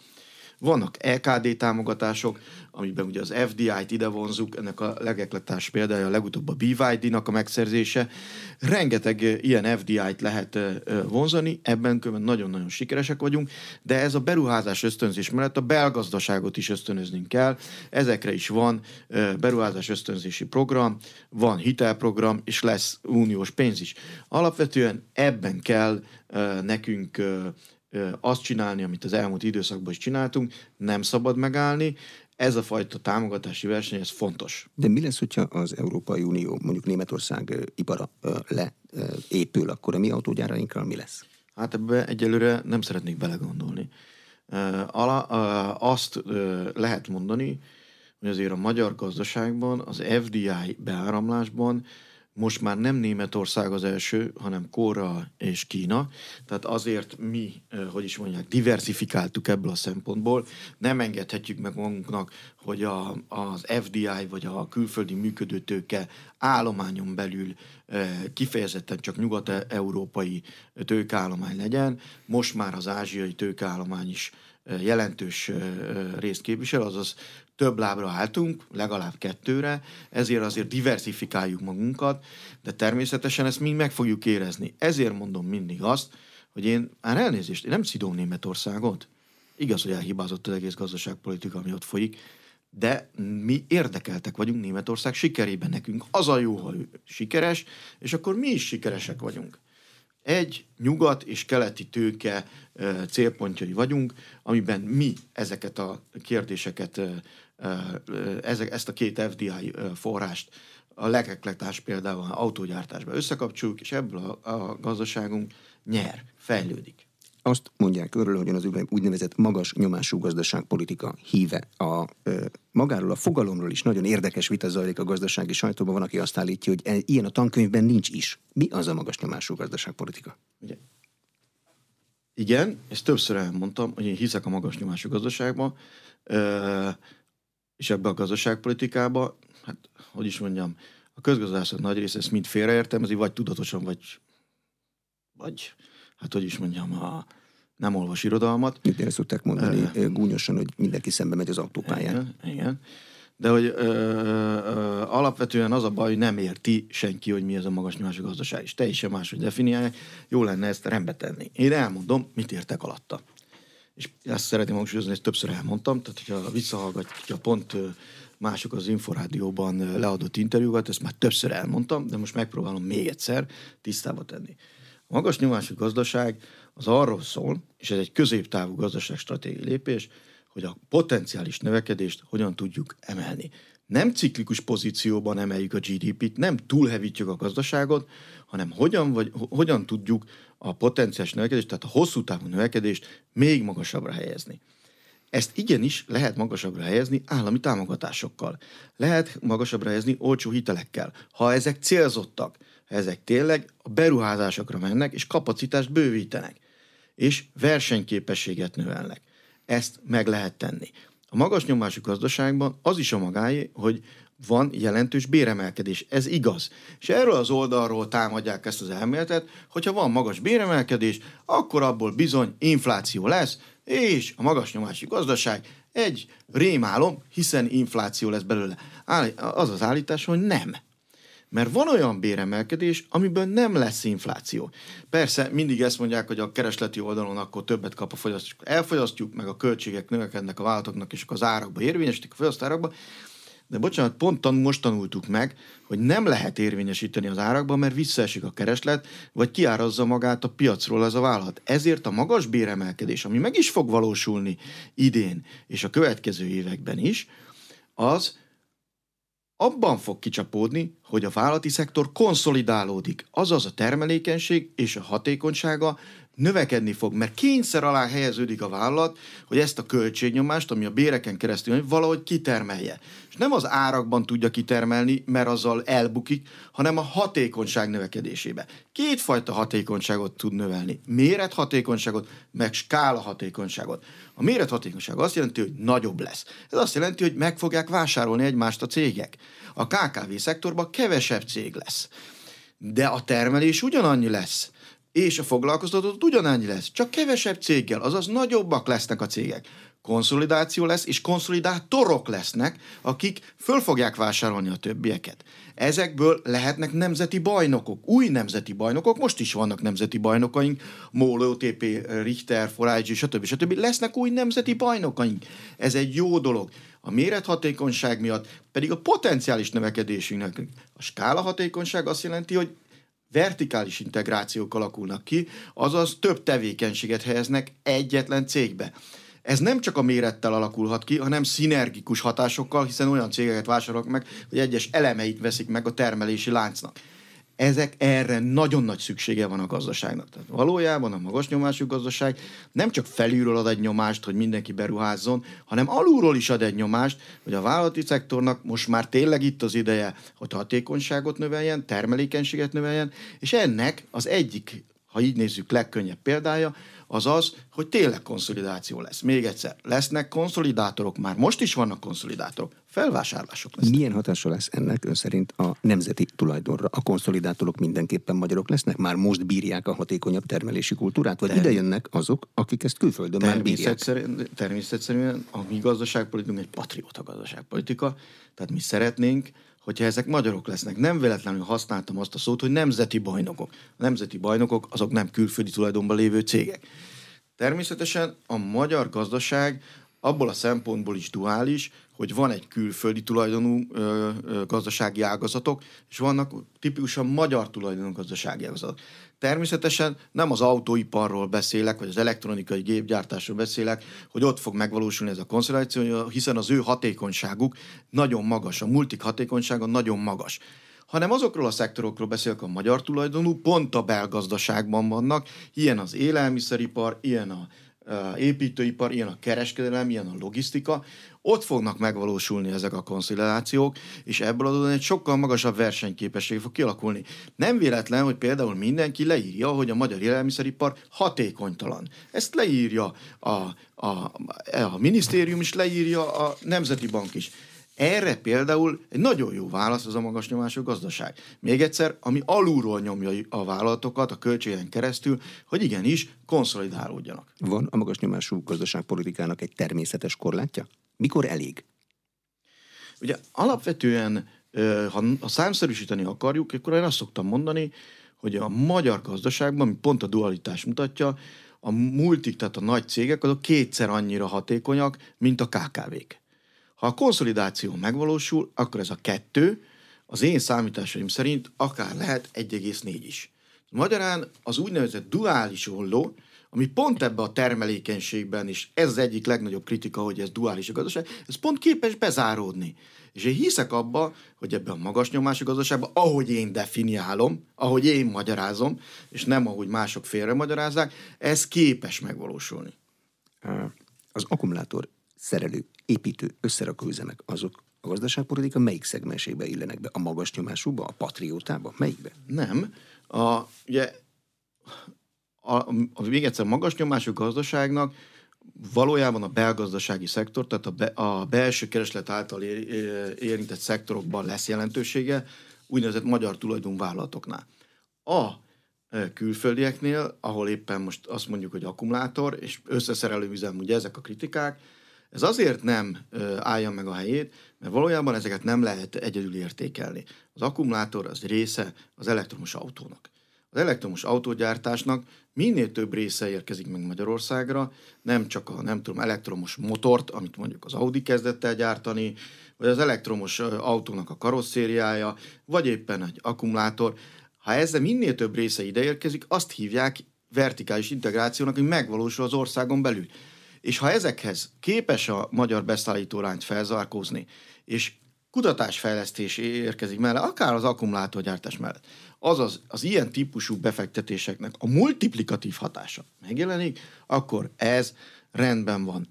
Vannak EKD támogatások, amiben ugye az FDI-t ide vonzuk, ennek a legekletás példája a legutóbb a BYD-nak a megszerzése. Rengeteg ilyen FDI-t lehet vonzani, ebben nagyon-nagyon sikeresek vagyunk, de ez a beruházás ösztönzés mellett a belgazdaságot is ösztönöznünk kell. Ezekre is van beruházás ösztönzési program, van hitelprogram, és lesz uniós pénz is. Alapvetően ebben kell nekünk azt csinálni, amit az elmúlt időszakban is csináltunk, nem szabad megállni, ez a fajta támogatási verseny, ez fontos. De mi lesz, hogyha az Európai Unió, mondjuk Németország ipara leépül, akkor a mi autógyárainkkal mi lesz? Hát ebbe egyelőre nem szeretnék belegondolni. Ala, azt lehet mondani, hogy azért a magyar gazdaságban, az FDI beáramlásban most már nem Németország az első, hanem Kóra és Kína. Tehát azért mi, hogy is mondják, diversifikáltuk ebből a szempontból. Nem engedhetjük meg magunknak, hogy a, az FDI vagy a külföldi működőtőke állományon belül kifejezetten csak nyugat-európai tőkeállomány legyen. Most már az ázsiai tőkeállomány is jelentős részt képvisel, azaz több lábra álltunk, legalább kettőre, ezért azért diversifikáljuk magunkat, de természetesen ezt mi meg fogjuk érezni. Ezért mondom mindig azt, hogy én, már elnézést, én nem szidom Németországot. Igaz, hogy elhibázott az egész gazdaságpolitika, ami ott folyik, de mi érdekeltek vagyunk Németország sikerében. Nekünk az a jó, ha ő sikeres, és akkor mi is sikeresek vagyunk. Egy nyugat és keleti tőke célpontjai vagyunk, amiben mi ezeket a kérdéseket ezt a két FDI forrást a lekeklektárs például autógyártásba összekapcsoljuk, és ebből a gazdaságunk nyer, fejlődik. Azt mondják örül, hogy az úgynevezett magas nyomású gazdaságpolitika híve. A, ö, magáról a fogalomról is nagyon érdekes vita zajlik a gazdasági sajtóban. Van, aki azt állítja, hogy e, ilyen a tankönyvben nincs is. Mi az a magas nyomású gazdaságpolitika? Ugye? Igen, ezt többször elmondtam, hogy én hiszek a magas nyomású gazdaságban. Ö, és ebbe a gazdaságpolitikába, hát hogy is mondjam, a közgazdászok nagy része ezt mind félreértelmezi, vagy tudatosan, vagy, vagy hát hogy is mondjam, a, nem olvas irodalmat. Ugye ezt szokták mondani uh, gúnyosan, hogy mindenki szembe megy az autópályán. Igen, igen. De hogy ö, ö, alapvetően az a baj, hogy nem érti senki, hogy mi ez a magas nyomású gazdaság, és teljesen máshogy definiálják. Jó lenne ezt rendbe tenni. Én elmondom, mit értek alatta és ezt szeretném hangsúlyozni, ezt többször elmondtam, tehát hogyha visszahallgatja pont mások az Inforádióban leadott interjúkat, ezt már többször elmondtam, de most megpróbálom még egyszer tisztába tenni. A magas nyomású gazdaság az arról szól, és ez egy középtávú gazdaságstratégiai lépés, hogy a potenciális növekedést hogyan tudjuk emelni. Nem ciklikus pozícióban emeljük a GDP-t, nem túlhevítjük a gazdaságot, hanem hogyan, vagy, hogyan tudjuk a potenciális növekedést, tehát a hosszú távú növekedést még magasabbra helyezni. Ezt igenis lehet magasabbra helyezni állami támogatásokkal. Lehet magasabbra helyezni olcsó hitelekkel. Ha ezek célzottak, ezek tényleg a beruházásokra mennek, és kapacitást bővítenek, és versenyképességet növelnek. Ezt meg lehet tenni. A magas nyomású gazdaságban az is a magáé, hogy van jelentős béremelkedés. Ez igaz. És erről az oldalról támadják ezt az elméletet, hogyha van magas béremelkedés, akkor abból bizony infláció lesz, és a magas nyomású gazdaság egy rémálom, hiszen infláció lesz belőle. Az az állítás, hogy nem. Mert van olyan béremelkedés, amiből nem lesz infláció. Persze mindig ezt mondják, hogy a keresleti oldalon akkor többet kap a fogyasztó. Elfogyasztjuk, meg a költségek növekednek a vállalatoknak, és akkor az árakba érvényesítik a fogyasztárakba. De bocsánat, pont tan- most tanultuk meg, hogy nem lehet érvényesíteni az árakban, mert visszaesik a kereslet, vagy kiárazza magát a piacról ez a vállalat. Ezért a magas béremelkedés, ami meg is fog valósulni idén és a következő években is, az abban fog kicsapódni, hogy a vállalati szektor konszolidálódik, azaz a termelékenység és a hatékonysága növekedni fog, mert kényszer alá helyeződik a vállalat, hogy ezt a költségnyomást, ami a béreken keresztül valahogy kitermelje. És nem az árakban tudja kitermelni, mert azzal elbukik, hanem a hatékonyság növekedésébe. Kétfajta hatékonyságot tud növelni. Mérethatékonyságot, meg skála hatékonyságot. A mérethatékonyság azt jelenti, hogy nagyobb lesz. Ez azt jelenti, hogy meg fogják vásárolni egymást a cégek. A KKV szektorban kevesebb cég lesz. De a termelés ugyanannyi lesz és a foglalkoztatott ugyanannyi lesz, csak kevesebb céggel, azaz nagyobbak lesznek a cégek. Konszolidáció lesz, és konszolidátorok lesznek, akik föl fogják vásárolni a többieket. Ezekből lehetnek nemzeti bajnokok, új nemzeti bajnokok, most is vannak nemzeti bajnokaink, MOL, OTP, Richter, Forage, stb. stb. Lesznek új nemzeti bajnokaink. Ez egy jó dolog. A mérethatékonyság miatt pedig a potenciális növekedésünknek a skála hatékonyság azt jelenti, hogy vertikális integrációk alakulnak ki, azaz több tevékenységet helyeznek egyetlen cégbe. Ez nem csak a mérettel alakulhat ki, hanem szinergikus hatásokkal, hiszen olyan cégeket vásárolnak meg, hogy egyes elemeit veszik meg a termelési láncnak ezek erre nagyon nagy szüksége van a gazdaságnak. Tehát valójában a magas nyomású gazdaság nem csak felülről ad egy nyomást, hogy mindenki beruházzon, hanem alulról is ad egy nyomást, hogy a vállalati szektornak most már tényleg itt az ideje, hogy hatékonyságot növeljen, termelékenységet növeljen, és ennek az egyik, ha így nézzük, legkönnyebb példája, az az, hogy tényleg konszolidáció lesz. Még egyszer, lesznek konszolidátorok, már most is vannak konszolidátorok, felvásárlások lesznek. Milyen hatása lesz ennek ön szerint a nemzeti tulajdonra? A konszolidátorok mindenképpen magyarok lesznek? Már most bírják a hatékonyabb termelési kultúrát? Vagy ide jönnek azok, akik ezt külföldön már bírják? Természetesen a mi gazdaságpolitikunk egy patrióta gazdaságpolitika, tehát mi szeretnénk, hogyha ezek magyarok lesznek. Nem véletlenül használtam azt a szót, hogy nemzeti bajnokok. A nemzeti bajnokok azok nem külföldi tulajdonban lévő cégek. Természetesen a magyar gazdaság abból a szempontból is duális, hogy van egy külföldi tulajdonú ö, ö, gazdasági ágazatok, és vannak tipikusan magyar tulajdonú gazdasági ágazatok. Természetesen nem az autóiparról beszélek, vagy az elektronikai gépgyártásról beszélek, hogy ott fog megvalósulni ez a konszolidáció, hiszen az ő hatékonyságuk nagyon magas, a multik hatékonysága nagyon magas. Hanem azokról a szektorokról beszélek a magyar tulajdonú, pont a belgazdaságban vannak, ilyen az élelmiszeripar, ilyen a építőipar, ilyen a kereskedelem, ilyen a logisztika, ott fognak megvalósulni ezek a konszolidációk, és ebből adódóan egy sokkal magasabb versenyképesség fog kialakulni. Nem véletlen, hogy például mindenki leírja, hogy a magyar élelmiszeripar hatékonytalan. Ezt leírja a, a, a minisztérium is, leírja a Nemzeti Bank is. Erre például egy nagyon jó válasz az a magas nyomású gazdaság. Még egyszer, ami alulról nyomja a vállalatokat a költségen keresztül, hogy igenis konszolidálódjanak. Van a magas nyomású gazdaságpolitikának egy természetes korlátja? Mikor elég? Ugye alapvetően, ha, ha számszerűsíteni akarjuk, akkor én azt szoktam mondani, hogy a magyar gazdaságban, ami pont a dualitás mutatja, a multik, tehát a nagy cégek, azok kétszer annyira hatékonyak, mint a KKV-k. Ha a konszolidáció megvalósul, akkor ez a kettő, az én számításaim szerint akár lehet 1,4 is. Magyarán az úgynevezett duális olló, ami pont ebbe a termelékenységben is, ez az egyik legnagyobb kritika, hogy ez duális a gazdaság, ez pont képes bezáródni. És én hiszek abba, hogy ebben a magas nyomású gazdaságban, ahogy én definiálom, ahogy én magyarázom, és nem ahogy mások félre magyarázzák, ez képes megvalósulni. Az akkumulátor szerelő, építő, összerakó üzemek, azok a gazdaságpolitika melyik szegmensébe illenek be? A magas nyomásúba, a patriótába? Melyikbe? Nem. A, ugye a, a, még egyszer magas nyomású gazdaságnak valójában a belgazdasági szektor, tehát a, be, a belső kereslet által érintett szektorokban lesz jelentősége, úgynevezett magyar tulajdonvállalatoknál. A külföldieknél, ahol éppen most azt mondjuk, hogy akkumulátor és összeszerelő üzem, ugye ezek a kritikák, ez azért nem állja meg a helyét, mert valójában ezeket nem lehet egyedül értékelni. Az akkumulátor az része az elektromos autónak. Az elektromos autógyártásnak minél több része érkezik meg Magyarországra, nem csak a nem tudom, elektromos motort, amit mondjuk az Audi kezdett el gyártani, vagy az elektromos autónak a karosszériája, vagy éppen egy akkumulátor. Ha ezzel minél több része ide érkezik, azt hívják vertikális integrációnak, hogy megvalósul az országon belül. És ha ezekhez képes a magyar beszállítólányt felzárkózni, és kutatásfejlesztés érkezik mellett, akár az akkumulátorgyártás mellett, azaz az ilyen típusú befektetéseknek a multiplikatív hatása megjelenik, akkor ez rendben van.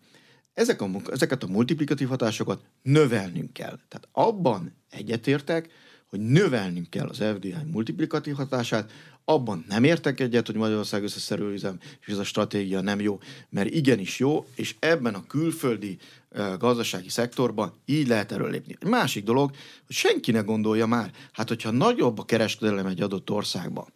Ezek a, ezeket a multiplikatív hatásokat növelnünk kell. Tehát abban egyetértek, hogy növelnünk kell az FDI multiplikatív hatását, abban nem értek egyet, hogy Magyarország összeszerű üzem, és ez a stratégia nem jó, mert igenis jó, és ebben a külföldi gazdasági szektorban így lehet erről lépni. Egy másik dolog, hogy senki ne gondolja már, hát hogyha nagyobb a kereskedelem egy adott országban,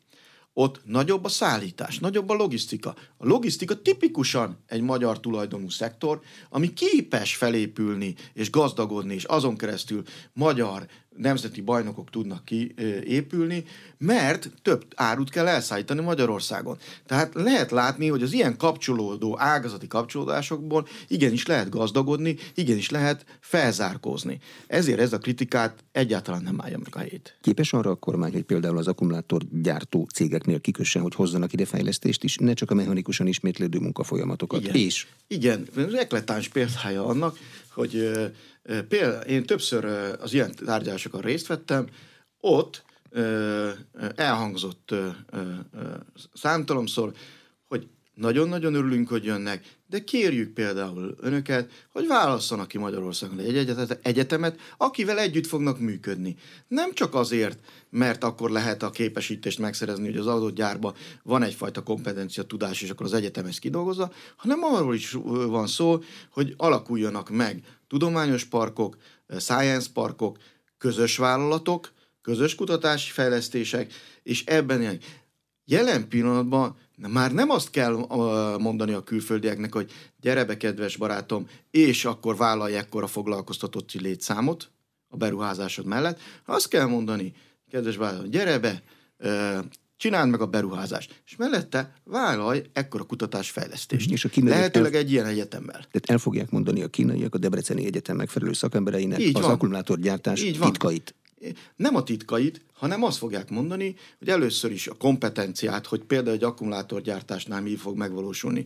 ott nagyobb a szállítás, nagyobb a logisztika. A logisztika tipikusan egy magyar tulajdonú szektor, ami képes felépülni és gazdagodni, és azon keresztül magyar nemzeti bajnokok tudnak kiépülni, mert több árut kell elszállítani Magyarországon. Tehát lehet látni, hogy az ilyen kapcsolódó, ágazati kapcsolódásokból igenis lehet gazdagodni, igenis lehet felzárkózni. Ezért ez a kritikát egyáltalán nem állja meg a helyét. Képes arra a kormány, hogy például az akkumulátorgyártó cégeknél kikössen, hogy hozzanak ide fejlesztést is, ne csak a mechanikusan ismétlődő munkafolyamatokat. Igen. És Igen, ez eklatáns példája annak, hogy például én többször az ilyen tárgyalásokon részt vettem, ott elhangzott számtalomszor, hogy nagyon-nagyon örülünk, hogy jönnek, de kérjük például önöket, hogy válasszanak ki Magyarországon egy egyetemet, akivel együtt fognak működni. Nem csak azért, mert akkor lehet a képesítést megszerezni, hogy az adott gyárba van egyfajta kompetencia, tudás, és akkor az egyetem ezt kidolgozza, hanem arról is van szó, hogy alakuljanak meg tudományos parkok, science parkok, közös vállalatok, közös kutatási fejlesztések, és ebben jelen pillanatban már nem azt kell mondani a külföldieknek, hogy gyere be, kedves barátom, és akkor vállalj ekkora foglalkoztatotti létszámot a beruházásod mellett. Azt kell mondani, kedves barátom, gyere be, csináld meg a beruházást, és mellette vállalj ekkora kutatásfejlesztést. És a Lehetőleg el... egy ilyen egyetemmel. Tehát el fogják mondani a kínaiak a Debreceni Egyetem megfelelő szakembereinek Így az van. akkumulátorgyártás Így van. titkait nem a titkait, hanem azt fogják mondani, hogy először is a kompetenciát, hogy például egy akkumulátorgyártásnál mi fog megvalósulni,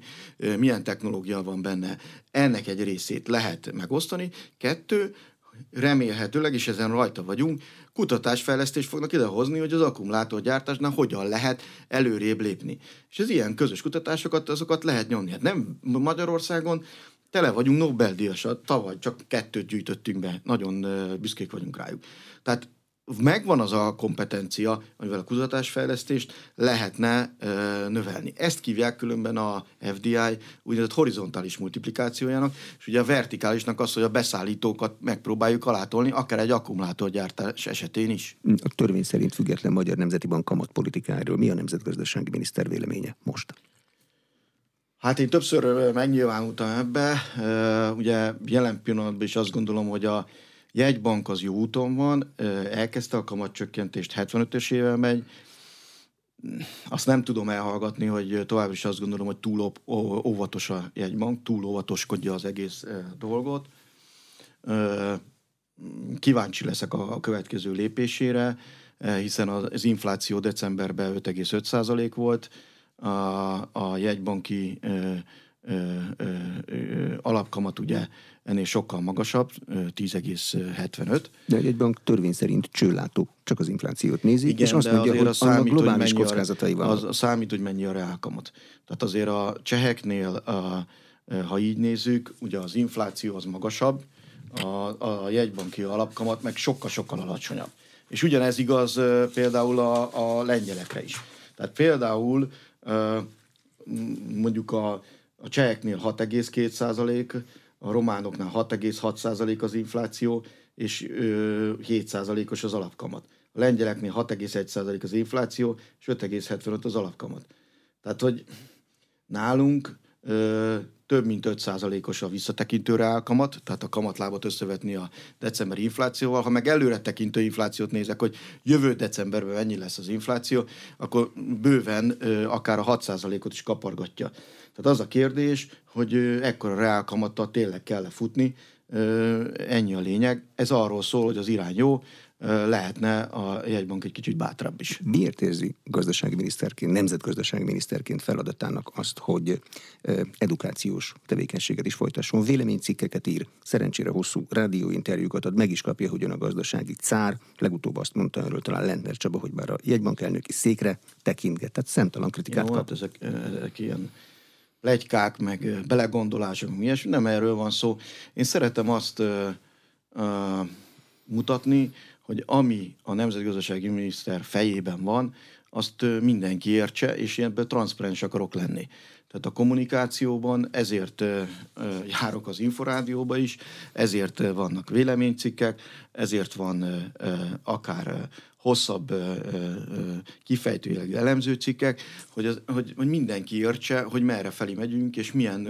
milyen technológia van benne, ennek egy részét lehet megosztani. Kettő, remélhetőleg, és ezen rajta vagyunk, kutatásfejlesztést fognak idehozni, hogy az akkumulátorgyártásnál hogyan lehet előrébb lépni. És az ilyen közös kutatásokat, azokat lehet nyomni. Hát nem Magyarországon tele vagyunk Nobel-díjasat, tavaly csak kettőt gyűjtöttünk be, nagyon büszkék vagyunk rájuk. Tehát megvan az a kompetencia, amivel a kutatásfejlesztést lehetne ö, növelni. Ezt kívják különben a FDI úgynevezett horizontális multiplikációjának, és ugye a vertikálisnak az, hogy a beszállítókat megpróbáljuk alátolni, akár egy akkumulátorgyártás esetén is. A törvény szerint független Magyar Nemzeti Bank kamatpolitikáról mi a nemzetgazdasági miniszter véleménye most? Hát én többször megnyilvánultam ebbe. Ugye jelen pillanatban is azt gondolom, hogy a jegybank az jó úton van, elkezdte a kamatcsökkentést, 75-ös éve megy, azt nem tudom elhallgatni, hogy tovább is azt gondolom, hogy túl óvatos a jegybank, túl óvatoskodja az egész dolgot. Kíváncsi leszek a következő lépésére, hiszen az infláció decemberben 5,5% volt, a, a jegybanki ö, ö, ö, alapkamat ugye ennél sokkal magasabb, 10,75. De egy bank törvény szerint csőlátó, csak az inflációt nézi, Igen, és azt mondja, hogy a számít, globális hogy kockázatai van. Az, számít, hogy mennyi a reálkamat. Tehát azért a cseheknél, a, ha így nézzük, ugye az infláció az magasabb, a, a jegybanki alapkamat meg sokkal-sokkal alacsonyabb. És ugyanez igaz például a, a lengyelekre is. Tehát például mondjuk a, a cseheknél 6,2 százalék, a románoknál 6,6 százalék az infláció, és 7 százalékos az alapkamat. A lengyeleknél 6,1 százalék az infláció, és 5,75 az alapkamat. Tehát, hogy nálunk több mint 5%-os a visszatekintő reálkamat, tehát a kamatlábat összevetni a decemberi inflációval. Ha meg előre tekintő inflációt nézek, hogy jövő decemberben mennyi lesz az infláció, akkor bőven akár a 6%-ot is kapargatja. Tehát az a kérdés, hogy ekkora reálkamattal tényleg kell futni, ennyi a lényeg. Ez arról szól, hogy az irány jó, lehetne a jegybank egy kicsit bátrabb is. Miért érzi gazdasági miniszterként, nemzetgazdasági miniszterként feladatának azt, hogy edukációs tevékenységet is folytasson, véleménycikkeket ír, szerencsére hosszú rádióinterjúkat ad, meg is kapja, hogy a gazdasági cár, legutóbb azt mondta erről talán Lendner Csaba, hogy bár a jegybank elnöki székre tekintget, tehát szemtalan kritikát Jó, kap. Hát ezek, ezek ilyen legykák, meg belegondolások, mi ilyesmi, nem erről van szó. Én szeretem azt uh, uh, mutatni, hogy ami a nemzetgazdasági miniszter fejében van, azt mindenki értse, és ebben transzparens akarok lenni. Tehát a kommunikációban ezért járok az Inforádióba is, ezért vannak véleménycikkek, ezért van akár hosszabb kifejtőjelegű elemző cikkek, hogy, az, hogy, hogy mindenki értse, hogy merre felé megyünk, és milyen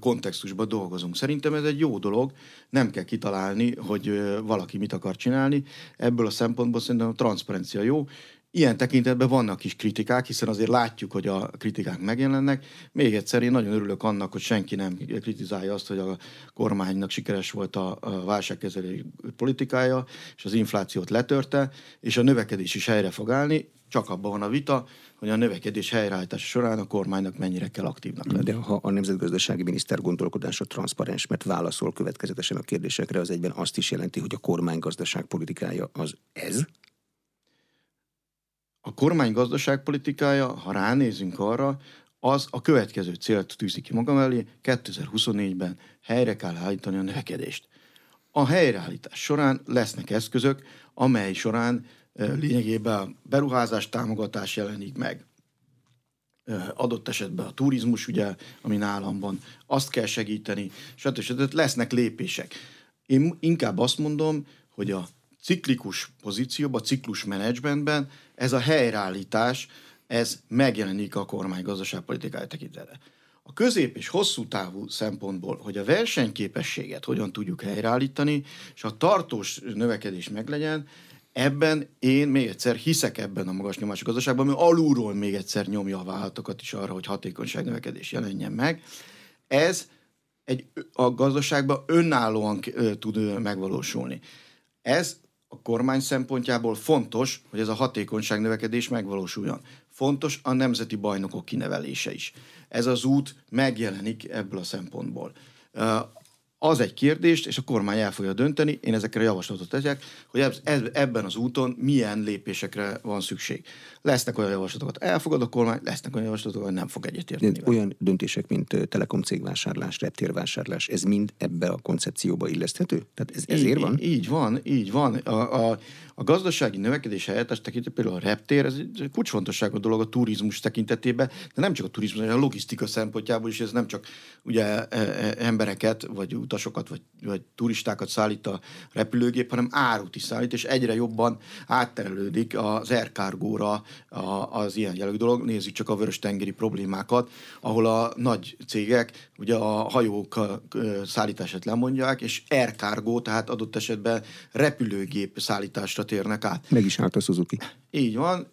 kontextusban dolgozunk. Szerintem ez egy jó dolog, nem kell kitalálni, hogy valaki mit akar csinálni. Ebből a szempontból szerintem a transzparencia jó, Ilyen tekintetben vannak is kritikák, hiszen azért látjuk, hogy a kritikák megjelennek. Még egyszer én nagyon örülök annak, hogy senki nem kritizálja azt, hogy a kormánynak sikeres volt a, válságkezelő politikája, és az inflációt letörte, és a növekedés is helyre fog állni. Csak abban van a vita, hogy a növekedés helyreállítása során a kormánynak mennyire kell aktívnak lenni. De ha a nemzetgazdasági miniszter gondolkodása transzparens, mert válaszol következetesen a kérdésekre, az egyben azt is jelenti, hogy a kormány gazdaságpolitikája az ez? A kormány gazdaságpolitikája, ha ránézünk arra, az a következő célt tűzi ki magam elé, 2024-ben helyre kell állítani a növekedést. A helyreállítás során lesznek eszközök, amely során lényegében beruházás támogatás jelenik meg. Adott esetben a turizmus, ugye, ami nálam van, azt kell segíteni, stb. stb. Lesznek lépések. Én inkább azt mondom, hogy a ciklikus pozícióban, ciklus menedzsmentben ez a helyreállítás, ez megjelenik a kormány gazdaságpolitikája tekintetében. A közép és hosszú távú szempontból, hogy a versenyképességet hogyan tudjuk helyreállítani, és a tartós növekedés meglegyen, ebben én még egyszer hiszek ebben a magas nyomású gazdaságban, ami alulról még egyszer nyomja a vállalatokat is arra, hogy hatékonyság növekedés jelenjen meg. Ez egy, a gazdaságban önállóan tud megvalósulni. Ez a kormány szempontjából fontos, hogy ez a hatékonyság növekedés megvalósuljon. Fontos a nemzeti bajnokok kinevelése is. Ez az út megjelenik ebből a szempontból az egy kérdést, és a kormány el fogja dönteni, én ezekre javaslatot tegyek, hogy ebben az úton milyen lépésekre van szükség. Lesznek olyan javaslatokat, elfogad a kormány, lesznek olyan javaslatok, hogy nem fog egyetérteni. Olyan döntések, mint telekom cégvásárlás, reptérvásárlás, ez mind ebbe a koncepcióba illeszthető? Tehát ez ezért így, van? Így van, így van. A, a, a gazdasági növekedés helyettes tekintetében például a reptér, ez egy kulcsfontosságú dolog a turizmus tekintetében, de nem csak a turizmus, hanem a logisztika szempontjából is, ez nem csak ugye e, e, embereket, vagy utasokat, vagy, vagy turistákat szállít a repülőgép, hanem árut is szállít, és egyre jobban átterelődik az aircargóra az ilyen jellegű dolog. Nézzük csak a vörös-tengeri problémákat, ahol a nagy cégek ugye a hajók szállítását lemondják, és aircargo, tehát adott esetben repülőgép szállításra térnek át. Meg is állt a Suzuki. Így van,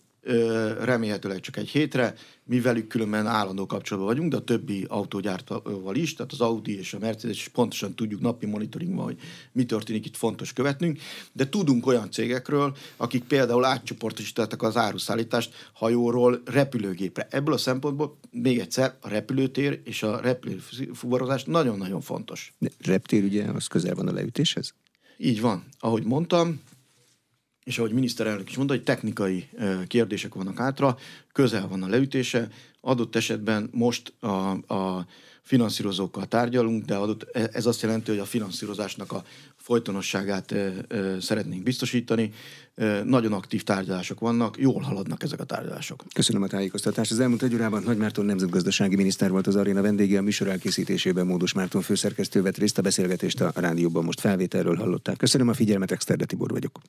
remélhetőleg csak egy hétre, mi velük különben állandó kapcsolatban vagyunk, de a többi autógyártóval is, tehát az Audi és a Mercedes is pontosan tudjuk napi monitoringban, hogy mi történik, itt fontos követnünk, de tudunk olyan cégekről, akik például átcsoportosítottak az áruszállítást hajóról repülőgépre. Ebből a szempontból még egyszer a repülőtér és a repülőfuvarozás nagyon-nagyon fontos. De reptér ugye az közel van a leütéshez? Így van. Ahogy mondtam, és ahogy miniszterelnök is mondta, hogy technikai kérdések vannak átra, közel van a leütése, adott esetben most a, a finanszírozókkal tárgyalunk, de adott, e, ez azt jelenti, hogy a finanszírozásnak a folytonosságát szeretnénk biztosítani. Nagyon aktív tárgyalások vannak, jól haladnak ezek a tárgyalások. Köszönöm a tájékoztatást. Az elmúlt egy órában Nagy Márton nemzetgazdasági miniszter volt az aréna vendége, a műsor elkészítésében Módos Márton főszerkesztő vett részt a beszélgetést a rádióban most felvételről hallották. Köszönöm a figyelmet, Exterde Tibor vagyok.